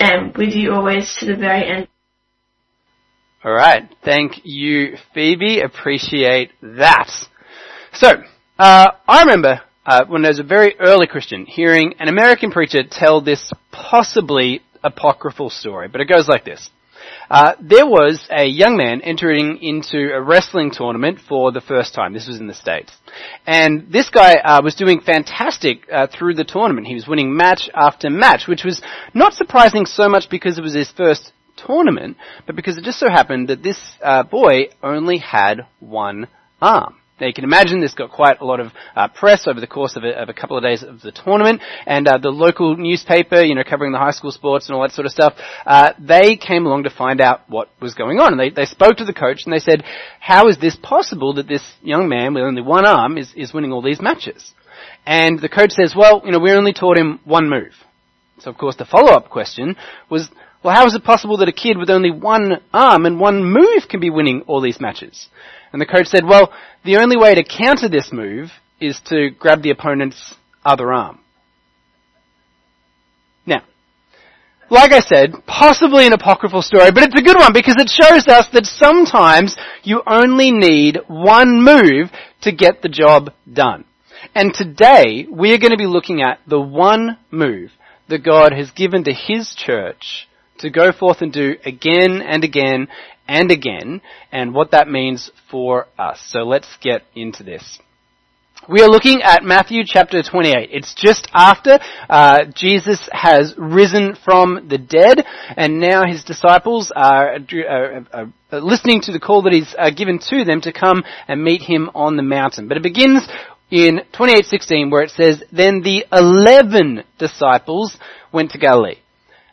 am with you always to the very end. Alright, thank you Phoebe, appreciate that. So, uh, I remember uh, when I was a very early Christian hearing an American preacher tell this possibly apocryphal story, but it goes like this. Uh, there was a young man entering into a wrestling tournament for the first time. This was in the States. And this guy uh, was doing fantastic uh, through the tournament. He was winning match after match, which was not surprising so much because it was his first tournament, but because it just so happened that this uh, boy only had one arm. Now you can imagine this got quite a lot of uh, press over the course of a, of a, couple of days of the tournament, and uh, the local newspaper, you know, covering the high school sports and all that sort of stuff, uh, they came along to find out what was going on. And they, they spoke to the coach and they said, how is this possible that this young man with only one arm is, is winning all these matches? And the coach says, well, you know, we only taught him one move. So of course the follow-up question was, well, how is it possible that a kid with only one arm and one move can be winning all these matches? And the coach said, well, the only way to counter this move is to grab the opponent's other arm. Now, like I said, possibly an apocryphal story, but it's a good one because it shows us that sometimes you only need one move to get the job done. And today, we are going to be looking at the one move that God has given to His church to go forth and do again and again and again, and what that means for us. So let's get into this. We are looking at Matthew chapter 28. It's just after uh, Jesus has risen from the dead, and now his disciples are, are, are, listening to the call that he's uh, given to them to come and meet him on the mountain. But it begins in 28:16, where it says, "Then the eleven disciples went to Galilee."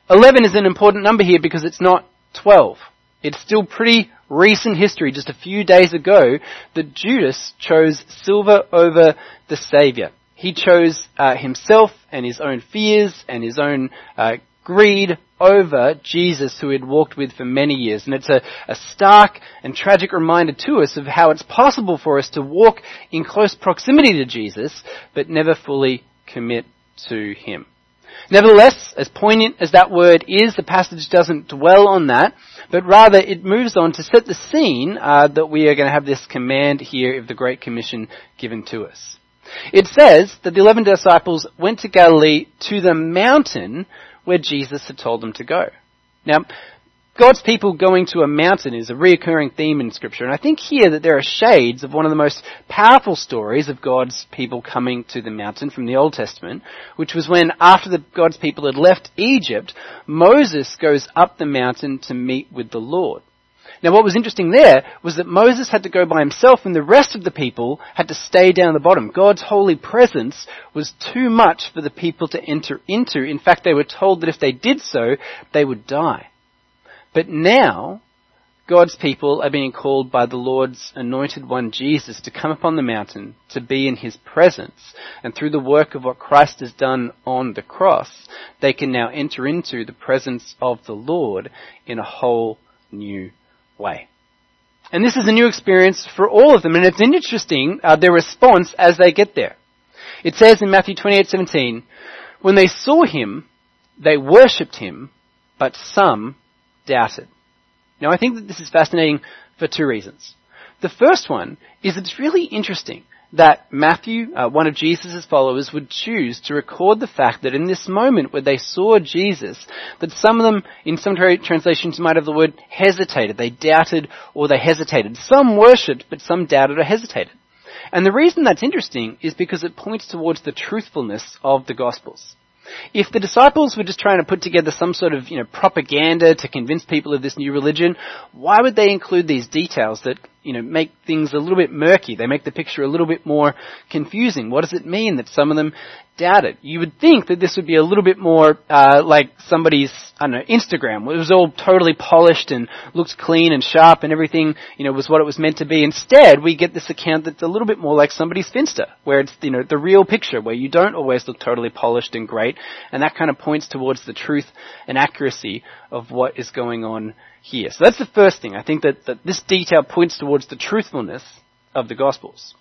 11 is an important number here because it's not 12. It's still pretty recent history, just a few days ago, that Judas chose silver over the Savior. He chose uh, himself and his own fears and his own uh, greed over Jesus who he had walked with for many years. And it's a, a stark and tragic reminder to us of how it's possible for us to walk in close proximity to Jesus, but never fully commit to him. Nevertheless, as poignant as that word is, the passage doesn't dwell on that, but rather it moves on to set the scene uh, that we are going to have this command here of the Great Commission given to us. It says that the eleven disciples went to Galilee to the mountain where Jesus had told them to go. Now, God's people going to a mountain is a reoccurring theme in scripture, and I think here that there are shades of one of the most powerful stories of God's people coming to the mountain from the Old Testament, which was when after the, God's people had left Egypt, Moses goes up the mountain to meet with the Lord. Now what was interesting there was that Moses had to go by himself and the rest of the people had to stay down the bottom. God's holy presence was too much for the people to enter into. In fact, they were told that if they did so, they would die. But now, God's people are being called by the Lord's anointed one Jesus to come upon the mountain, to be in His presence, and through the work of what Christ has done on the cross, they can now enter into the presence of the Lord in a whole new way. And this is a new experience for all of them, and it's interesting uh, their response as they get there. It says in Matthew 28:17, when they saw him, they worshipped him, but some doubted. Now I think that this is fascinating for two reasons. The first one is that it's really interesting that Matthew, uh, one of Jesus' followers, would choose to record the fact that in this moment where they saw Jesus, that some of them, in some translations, might have the word hesitated. They doubted or they hesitated. Some worshipped, but some doubted or hesitated. And the reason that's interesting is because it points towards the truthfulness of the Gospels. If the disciples were just trying to put together some sort of, you know, propaganda to convince people of this new religion, why would they include these details that you know, make things a little bit murky. They make the picture a little bit more confusing. What does it mean that some of them doubt it? You would think that this would be a little bit more uh, like somebody's, I don't know, Instagram. It was all totally polished and looked clean and sharp and everything, you know, was what it was meant to be. Instead, we get this account that's a little bit more like somebody's Finsta, where it's, you know, the real picture, where you don't always look totally polished and great, and that kind of points towards the truth and accuracy of what is going on here. So that's the first thing. I think that, that this detail points towards the truthfulness of the Gospels.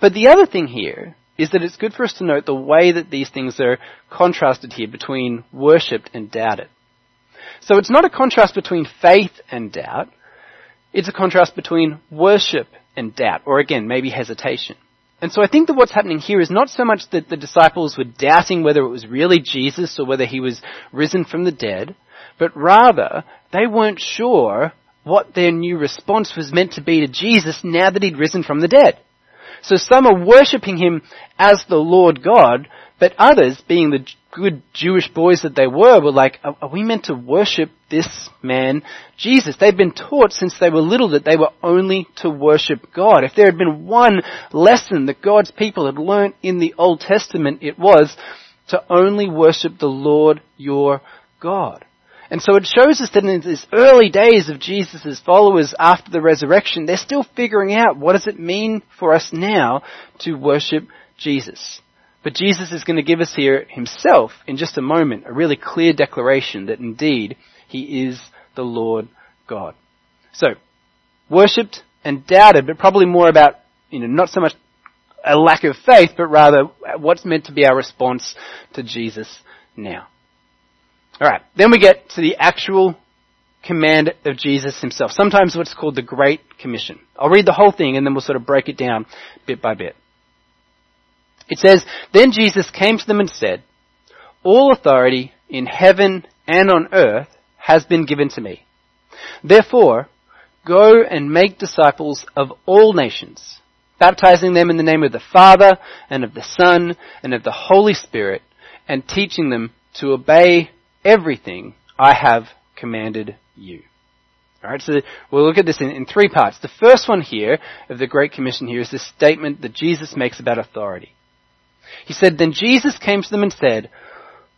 But the other thing here is that it's good for us to note the way that these things are contrasted here between worshipped and doubted. So it's not a contrast between faith and doubt. It's a contrast between worship and doubt, or again, maybe hesitation. And so I think that what's happening here is not so much that the disciples were doubting whether it was really Jesus or whether he was risen from the dead, but rather they weren't sure what their new response was meant to be to Jesus now that he'd risen from the dead. So some are worshipping him as the Lord God, but others, being the good Jewish boys that they were, were like, are, we meant to worship this man, Jesus? They've been taught since they were little that they were only to worship God. If there had been one lesson that God's people had learnt in the Old Testament, it was to only worship the Lord your God. And so it shows us that in these early days of Jesus' followers after the resurrection, they're still figuring out what does it mean for us now to worship Jesus. But Jesus is going to give us here himself in just a moment a really clear declaration that indeed he is the Lord God. So, worshipped and doubted, but probably more about, you know, not so much a lack of faith, but rather what's meant to be our response to Jesus now. Alright, then we get to the actual command of Jesus himself. Sometimes what's called the Great Commission. I'll read the whole thing and then we'll sort of break it down bit by bit. It says, Then Jesus came to them and said, All authority in heaven and on earth has been given to me. Therefore, go and make disciples of all nations, baptizing them in the name of the Father and of the Son and of the Holy Spirit, and teaching them to obey everything I have commanded you. Alright, so we'll look at this in, in, three parts. The first one here of the Great Commission here is this statement that Jesus makes about authority. He said, Then Jesus came to them and said,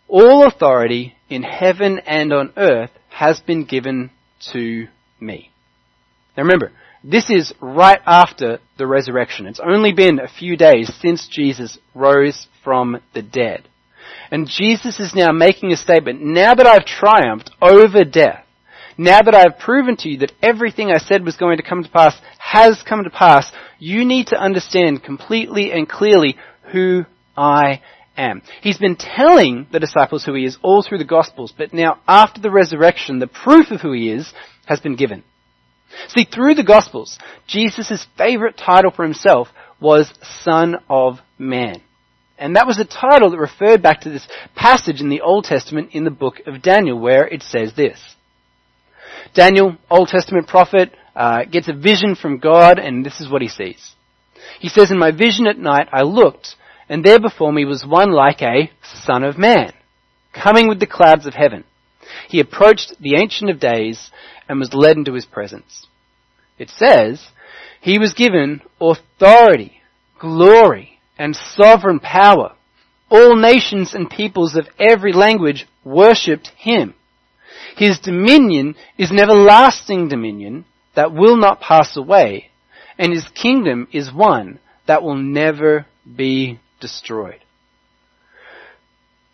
All authority in heaven and on earth has been given to me. Now remember, this is right after the resurrection. It's only been a few days since Jesus rose from the dead. And Jesus is now making a statement. Now that I've triumphed over death, now that I've proven to you that everything I said was going to come to pass has come to pass, you need to understand completely and clearly who I am. He's been telling the disciples who he is all through the Gospels, but now after the resurrection, the proof of who he is has been given. See, through the Gospels, Jesus' favorite title for himself was Son of Man. And that was a title that referred back to this passage in the Old Testament in the book of Daniel where it says this. Daniel, Old Testament prophet, uh, gets a vision from God and this is what he sees. He says, In my vision at night I looked and there before me was one like a son of man, coming with the clouds of heaven. He approached the Ancient of Days and was led into his presence. It says, he was given authority, glory, and sovereign power. All nations and peoples of every language worshipped him. His dominion is an everlasting dominion that will not pass away, and his kingdom is one that will never be destroyed.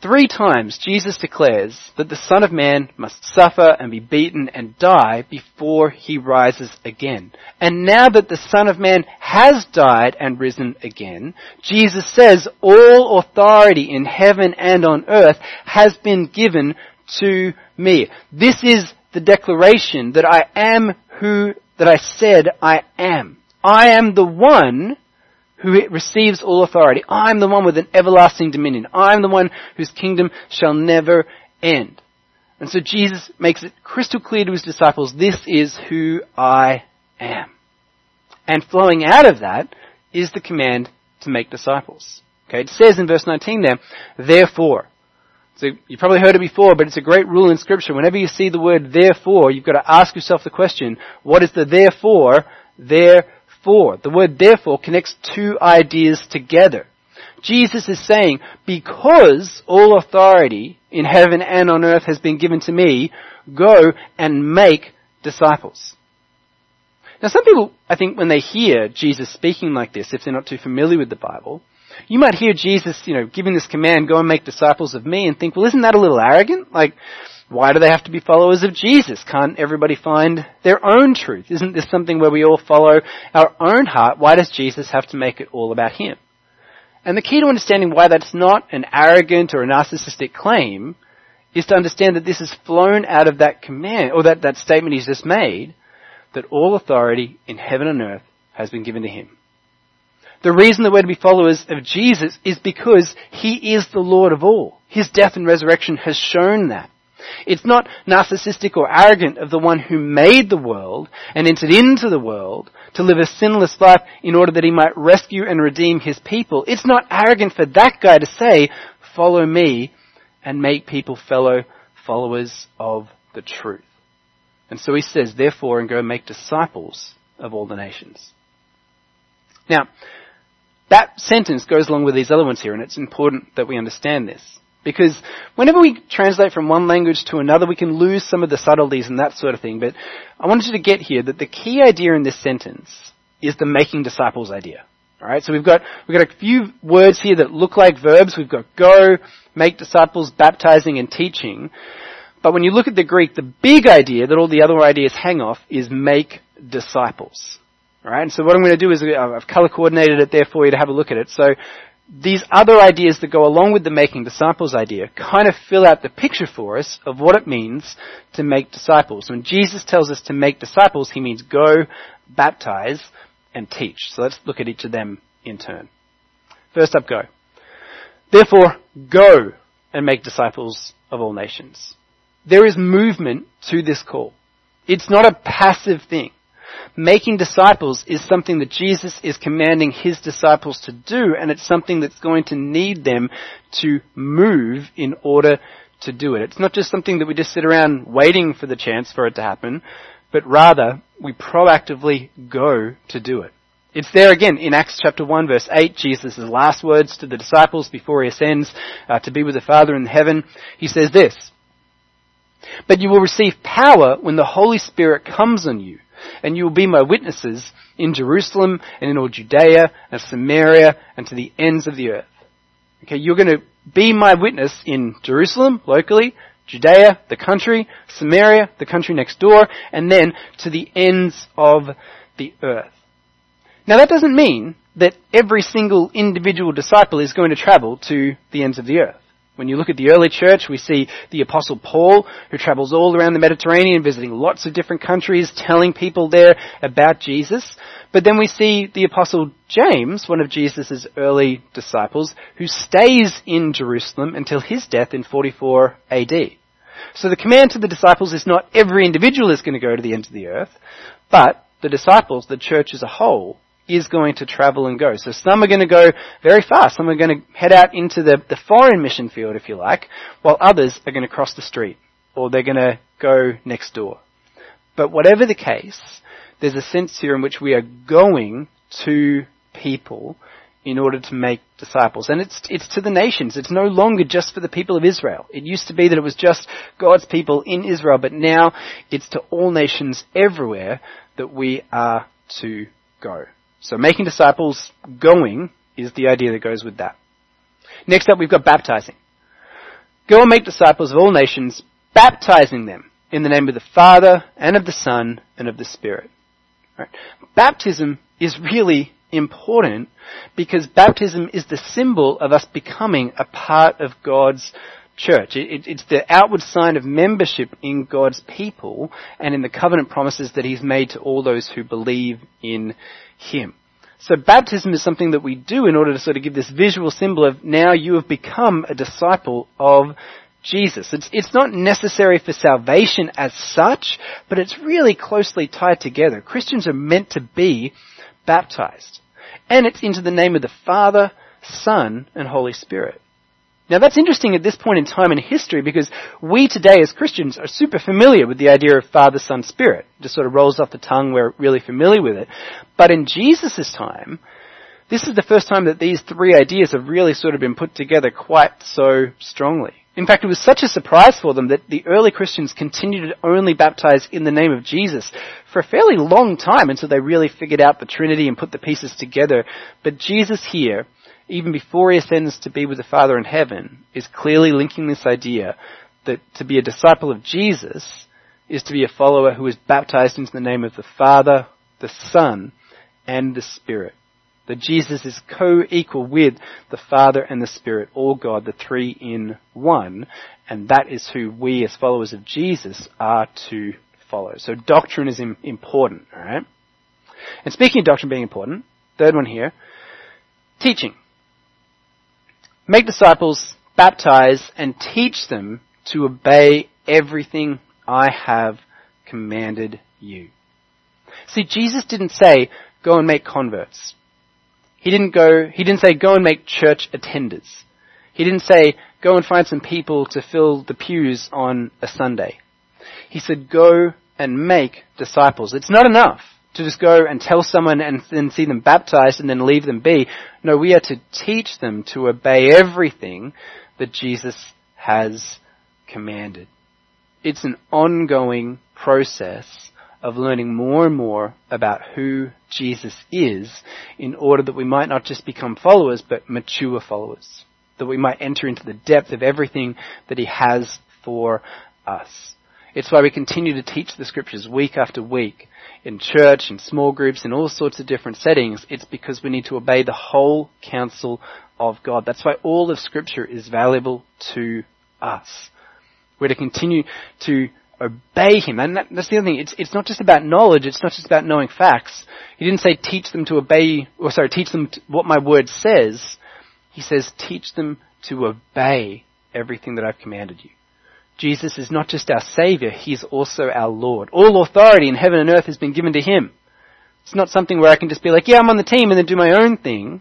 Three times Jesus declares that the Son of Man must suffer and be beaten and die before he rises again. And now that the Son of Man has died and risen again, Jesus says all authority in heaven and on earth has been given to me. This is the declaration that I am who that I said I am. I am the one who receives all authority. I'm the one with an everlasting dominion. I'm the one whose kingdom shall never end. And so Jesus makes it crystal clear to his disciples, this is who I am. And flowing out of that is the command to make disciples. Okay, it says in verse 19 there, therefore. So you've probably heard it before, but it's a great rule in scripture. Whenever you see the word therefore, you've got to ask yourself the question, what is the therefore there therefore. The word therefore connects two ideas together. Jesus is saying, because all authority in heaven and on earth has been given to me, go and make disciples. Now some people, I think when they hear Jesus speaking like this, if they're not too familiar with the Bible, you might hear Jesus, you know, giving this command, go and make disciples of me and think, well isn't that a little arrogant? Like, why do they have to be followers of Jesus? Can't everybody find their own truth? Isn't this something where we all follow our own heart? Why does Jesus have to make it all about Him? And the key to understanding why that's not an arrogant or a narcissistic claim is to understand that this has flown out of that command, or that, that statement he's just made, that all authority in heaven and earth has been given to him. The reason that we're to be followers of Jesus is because he is the Lord of all. His death and resurrection has shown that. It's not narcissistic or arrogant of the one who made the world and entered into the world to live a sinless life in order that he might rescue and redeem his people. It's not arrogant for that guy to say, follow me and make people fellow followers of the truth. And so he says, therefore, and go make disciples of all the nations. Now, that sentence goes along with these other ones here, and it's important that we understand this. Because whenever we translate from one language to another, we can lose some of the subtleties and that sort of thing. But I wanted you to get here that the key idea in this sentence is the making disciples idea. Alright, so we've got, we've got a few words here that look like verbs. We've got go, make disciples, baptizing, and teaching. But when you look at the Greek, the big idea that all the other ideas hang off is make disciples. Alright, and so what I'm going to do is uh, I've color coordinated it there for you to have a look at it. So these other ideas that go along with the making disciples idea kind of fill out the picture for us of what it means to make disciples. When Jesus tells us to make disciples, he means go, baptize, and teach. So let's look at each of them in turn. First up, go. Therefore, go and make disciples of all nations. There is movement to this call. It's not a passive thing. Making disciples is something that Jesus is commanding his disciples to do, and it's something that's going to need them to move in order to do it. It's not just something that we just sit around waiting for the chance for it to happen, but rather we proactively go to do it. It's there again in Acts chapter 1 verse 8, Jesus' last words to the disciples before he ascends uh, to be with the Father in heaven. He says this, But you will receive power when the Holy Spirit comes on you, and you will be my witnesses in Jerusalem and in all Judea and Samaria and to the ends of the earth. Okay, you're going to be my witness in Jerusalem, locally, Judea, the country, Samaria, the country next door, and then to the ends of the earth. Now that doesn't mean that every single individual disciple is going to travel to the ends of the earth. When you look at the early church, we see the apostle Paul, who travels all around the Mediterranean, visiting lots of different countries, telling people there about Jesus. But then we see the apostle James, one of Jesus' early disciples, who stays in Jerusalem until his death in 44 AD. So the command to the disciples is not every individual is going to go to the ends of the earth, but the disciples, the church as a whole, is going to travel and go. So some are going to go very fast. Some are going to head out into the, the foreign mission field, if you like, while others are going to cross the street or they're going to go next door. But whatever the case, there's a sense here in which we are going to people in order to make disciples. And it's, it's to the nations. It's no longer just for the people of Israel. It used to be that it was just God's people in Israel, but now it's to all nations everywhere that we are to go. So making disciples going is the idea that goes with that. Next up, we've got baptizing. Go and make disciples of all nations, baptizing them in the name of the Father and of the Son and of the Spirit. Right. Baptism is really important because baptism is the symbol of us becoming a part of God's church. It, it's the outward sign of membership in God's people and in the covenant promises that He's made to all those who believe in Him. So baptism is something that we do in order to sort of give this visual symbol of now you have become a disciple of Jesus. It's, it's not necessary for salvation as such, but it's really closely tied together. Christians are meant to be baptized. And it's into the name of the Father, Son, and Holy Spirit. Now that's interesting at this point in time in history because we today as Christians are super familiar with the idea of Father, Son, Spirit. It just sort of rolls off the tongue, we're really familiar with it. But in Jesus' time, this is the first time that these three ideas have really sort of been put together quite so strongly. In fact, it was such a surprise for them that the early Christians continued to only baptize in the name of Jesus for a fairly long time until they really figured out the Trinity and put the pieces together. But Jesus here, even before he ascends to be with the Father in heaven, is clearly linking this idea that to be a disciple of Jesus is to be a follower who is baptized into the name of the Father, the Son, and the Spirit that Jesus is co-equal with the Father and the Spirit, all God, the three in one, and that is who we as followers of Jesus are to follow. So doctrine is important, alright? And speaking of doctrine being important, third one here, teaching. Make disciples, baptize, and teach them to obey everything I have commanded you. See, Jesus didn't say, go and make converts. He didn't go, he didn't say go and make church attenders. He didn't say go and find some people to fill the pews on a Sunday. He said go and make disciples. It's not enough to just go and tell someone and then see them baptized and then leave them be. No, we are to teach them to obey everything that Jesus has commanded. It's an ongoing process of learning more and more about who Jesus is in order that we might not just become followers, but mature followers. That we might enter into the depth of everything that He has for us. It's why we continue to teach the scriptures week after week in church, in small groups, in all sorts of different settings. It's because we need to obey the whole counsel of God. That's why all of scripture is valuable to us. We're to continue to obey him. And that, that's the other thing. It's, it's not just about knowledge. It's not just about knowing facts. He didn't say teach them to obey, or sorry, teach them what my word says. He says teach them to obey everything that I've commanded you. Jesus is not just our Savior, He's also our Lord. All authority in heaven and earth has been given to Him. It's not something where I can just be like, yeah, I'm on the team and then do my own thing.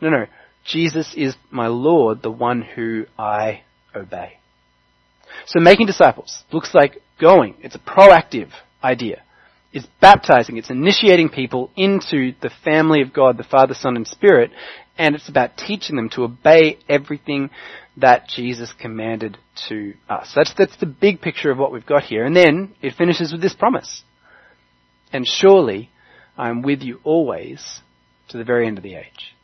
No, no. Jesus is my Lord, the one who I obey. So making disciples looks like going. It's a proactive idea. It's baptizing. It's initiating people into the family of God, the Father, Son, and Spirit. And it's about teaching them to obey everything that Jesus commanded to us. That's, that's the big picture of what we've got here. And then it finishes with this promise. And surely I am with you always to the very end of the age.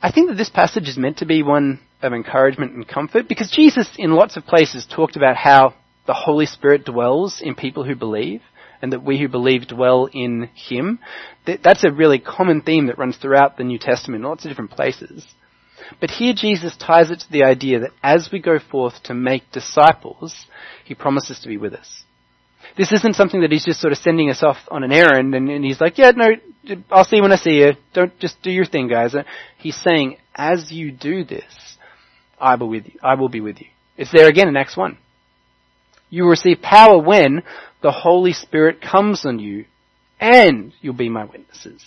I think that this passage is meant to be one of encouragement and comfort because Jesus in lots of places talked about how the Holy Spirit dwells in people who believe and that we who believe dwell in Him. That's a really common theme that runs throughout the New Testament in lots of different places. But here Jesus ties it to the idea that as we go forth to make disciples, He promises to be with us. This isn't something that He's just sort of sending us off on an errand and, and He's like, yeah, no, I'll see you when I see you. Don't just do your thing, guys. He's saying, as you do this, I will, with you, I will be with you. It's there again in Acts 1. You will receive power when the Holy Spirit comes on you, and you'll be my witnesses.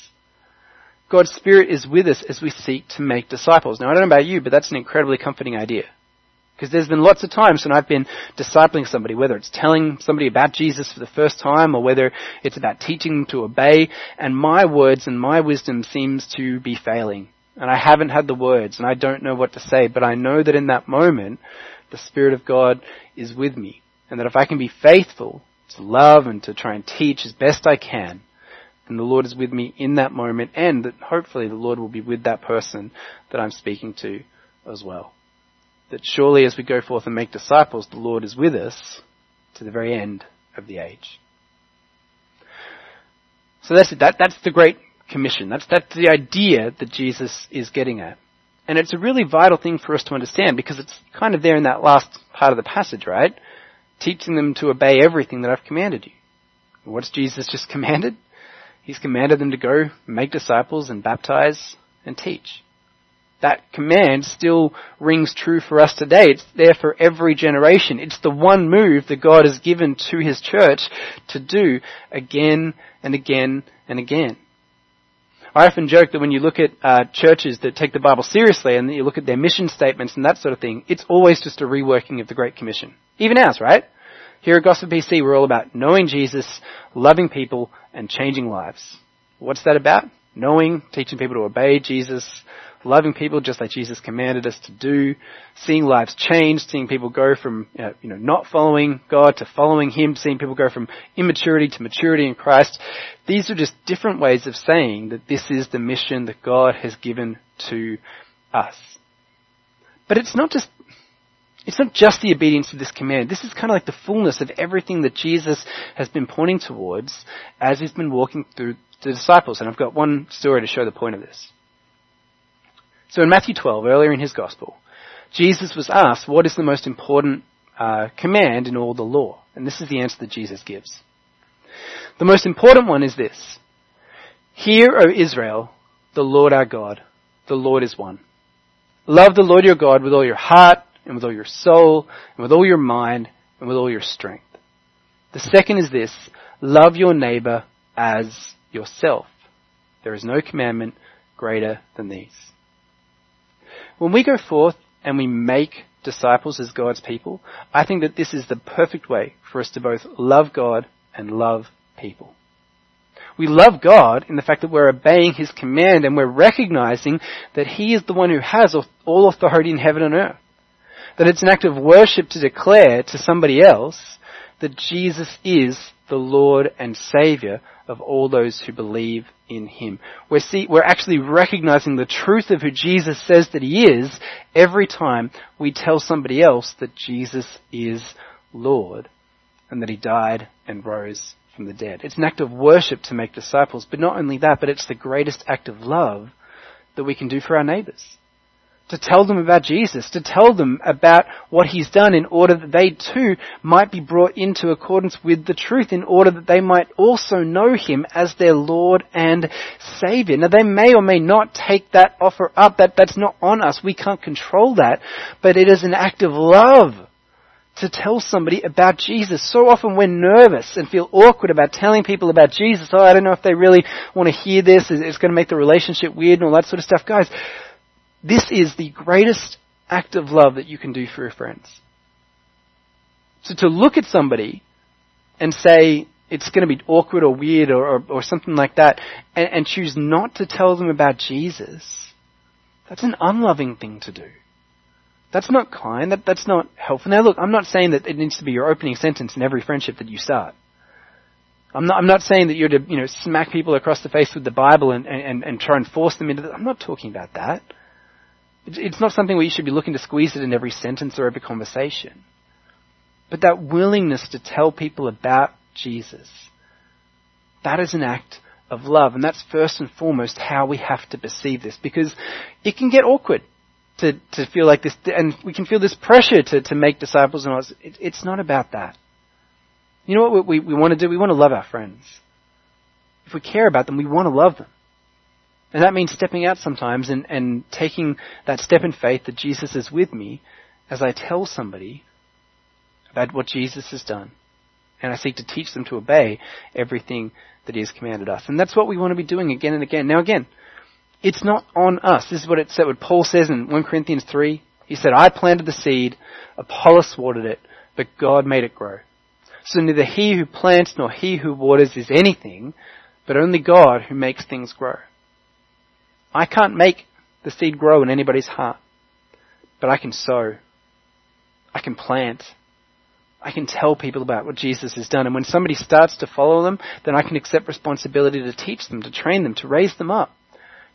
God's Spirit is with us as we seek to make disciples. Now, I don't know about you, but that's an incredibly comforting idea. Because there's been lots of times when I've been discipling somebody, whether it's telling somebody about Jesus for the first time or whether it's about teaching them to obey, and my words and my wisdom seems to be failing and I haven't had the words and I don't know what to say, but I know that in that moment, the Spirit of God is with me. And that if I can be faithful to love and to try and teach as best I can, then the Lord is with me in that moment and that hopefully the Lord will be with that person that I'm speaking to as well. That surely as we go forth and make disciples, the Lord is with us to the very end of the age. So that's it. That, that's the great commission. That's, that's the idea that Jesus is getting at. And it's a really vital thing for us to understand because it's kind of there in that last part of the passage, right? Teaching them to obey everything that I've commanded you. What's Jesus just commanded? He's commanded them to go make disciples and baptize and teach. That command still rings true for us today. It's there for every generation. It's the one move that God has given to His church to do again and again and again. I often joke that when you look at uh, churches that take the Bible seriously and you look at their mission statements and that sort of thing, it's always just a reworking of the Great Commission. Even ours, right? Here at Gosford PC, we're all about knowing Jesus, loving people, and changing lives. What's that about? Knowing, teaching people to obey Jesus, loving people just like Jesus commanded us to do, seeing lives change, seeing people go from uh, you know, not following God to following Him, seeing people go from immaturity to maturity in Christ. These are just different ways of saying that this is the mission that God has given to us. But it's not just it's not just the obedience to this command. This is kind of like the fullness of everything that Jesus has been pointing towards as he's been walking through the disciples. And I've got one story to show the point of this. So in Matthew 12, earlier in his gospel, Jesus was asked, what is the most important uh, command in all the law? And this is the answer that Jesus gives. The most important one is this. Hear, O Israel, the Lord our God, the Lord is one. Love the Lord your God with all your heart, and with all your soul, and with all your mind, and with all your strength. The second is this, love your neighbor as yourself. There is no commandment greater than these. When we go forth and we make disciples as God's people, I think that this is the perfect way for us to both love God and love people. We love God in the fact that we're obeying His command and we're recognizing that He is the one who has all authority in heaven and earth. That it's an act of worship to declare to somebody else that Jesus is the Lord and Savior of all those who believe in Him. We're, see, we're actually recognizing the truth of who Jesus says that He is every time we tell somebody else that Jesus is Lord and that He died and rose from the dead. It's an act of worship to make disciples, but not only that, but it's the greatest act of love that we can do for our neighbors to tell them about Jesus, to tell them about what He's done in order that they too might be brought into accordance with the truth, in order that they might also know Him as their Lord and Savior. Now they may or may not take that offer up, that, that's not on us, we can't control that, but it is an act of love to tell somebody about Jesus. So often we're nervous and feel awkward about telling people about Jesus. Oh, I don't know if they really want to hear this. It's going to make the relationship weird and all that sort of stuff. Guys, this is the greatest act of love that you can do for your friends. So to look at somebody and say it's going to be awkward or weird or, or, or something like that and, and choose not to tell them about Jesus, that's an unloving thing to do. That's not kind. That, that's not helpful. Now look, I'm not saying that it needs to be your opening sentence in every friendship that you start. I'm not, I'm not saying that you're to, you know, smack people across the face with the Bible and, and, and try and force them into, I'm not talking about that. It's not something where you should be looking to squeeze it in every sentence or every conversation. But that willingness to tell people about Jesus, that is an act of love. And that's first and foremost how we have to perceive this because it can get awkward to, to feel like this, and we can feel this pressure to, to make disciples and all. It, it's not about that. You know what we, we want to do? We want to love our friends. If we care about them, we want to love them. And that means stepping out sometimes and, and taking that step in faith that Jesus is with me as I tell somebody about what Jesus has done. And I seek to teach them to obey everything that He has commanded us. And that's what we want to be doing again and again. Now again, it's not on us. This is what it said, what Paul says in 1 Corinthians 3. He said, I planted the seed, Apollos watered it, but God made it grow. So neither he who plants nor he who waters is anything, but only God who makes things grow. I can't make the seed grow in anybody's heart, but I can sow. I can plant. I can tell people about what Jesus has done. And when somebody starts to follow them, then I can accept responsibility to teach them, to train them, to raise them up.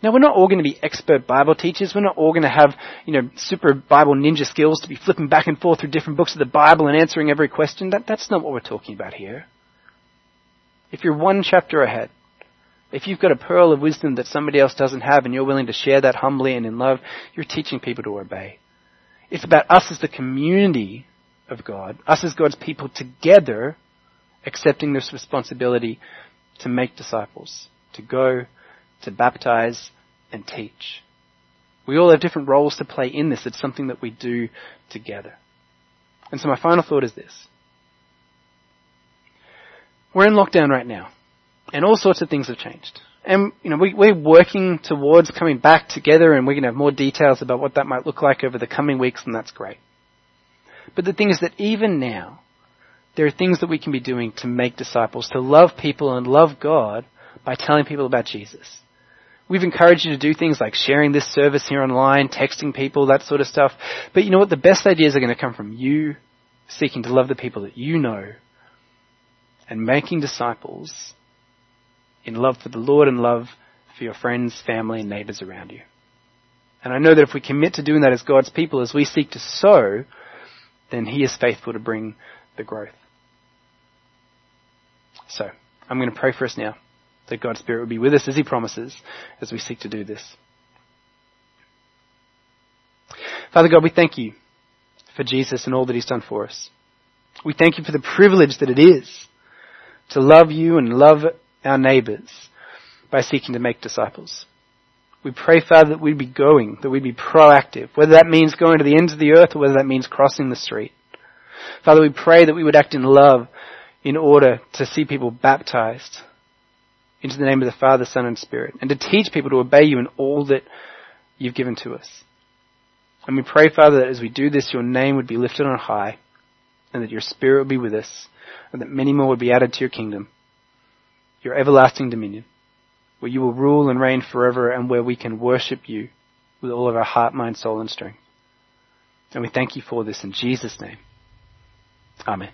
Now we're not all going to be expert Bible teachers. We're not all going to have, you know, super Bible ninja skills to be flipping back and forth through different books of the Bible and answering every question. That, that's not what we're talking about here. If you're one chapter ahead, if you've got a pearl of wisdom that somebody else doesn't have and you're willing to share that humbly and in love, you're teaching people to obey. It's about us as the community of God, us as God's people together accepting this responsibility to make disciples, to go, to baptize, and teach. We all have different roles to play in this. It's something that we do together. And so my final thought is this. We're in lockdown right now. And all sorts of things have changed. And, you know, we, we're working towards coming back together and we're going to have more details about what that might look like over the coming weeks and that's great. But the thing is that even now, there are things that we can be doing to make disciples, to love people and love God by telling people about Jesus. We've encouraged you to do things like sharing this service here online, texting people, that sort of stuff. But you know what? The best ideas are going to come from you seeking to love the people that you know and making disciples in love for the Lord and love for your friends, family, and neighbors around you. And I know that if we commit to doing that as God's people, as we seek to sow, then He is faithful to bring the growth. So, I'm going to pray for us now that God's Spirit will be with us as He promises as we seek to do this. Father God, we thank you for Jesus and all that He's done for us. We thank you for the privilege that it is to love you and love our neighbours by seeking to make disciples. We pray, Father, that we'd be going, that we'd be proactive, whether that means going to the ends of the earth or whether that means crossing the street. Father, we pray that we would act in love in order to see people baptized into the name of the Father, Son, and Spirit, and to teach people to obey you in all that you've given to us. And we pray, Father, that as we do this, your name would be lifted on high, and that your Spirit would be with us, and that many more would be added to your kingdom, your everlasting dominion, where you will rule and reign forever, and where we can worship you with all of our heart, mind, soul, and strength. And we thank you for this in Jesus' name. Amen.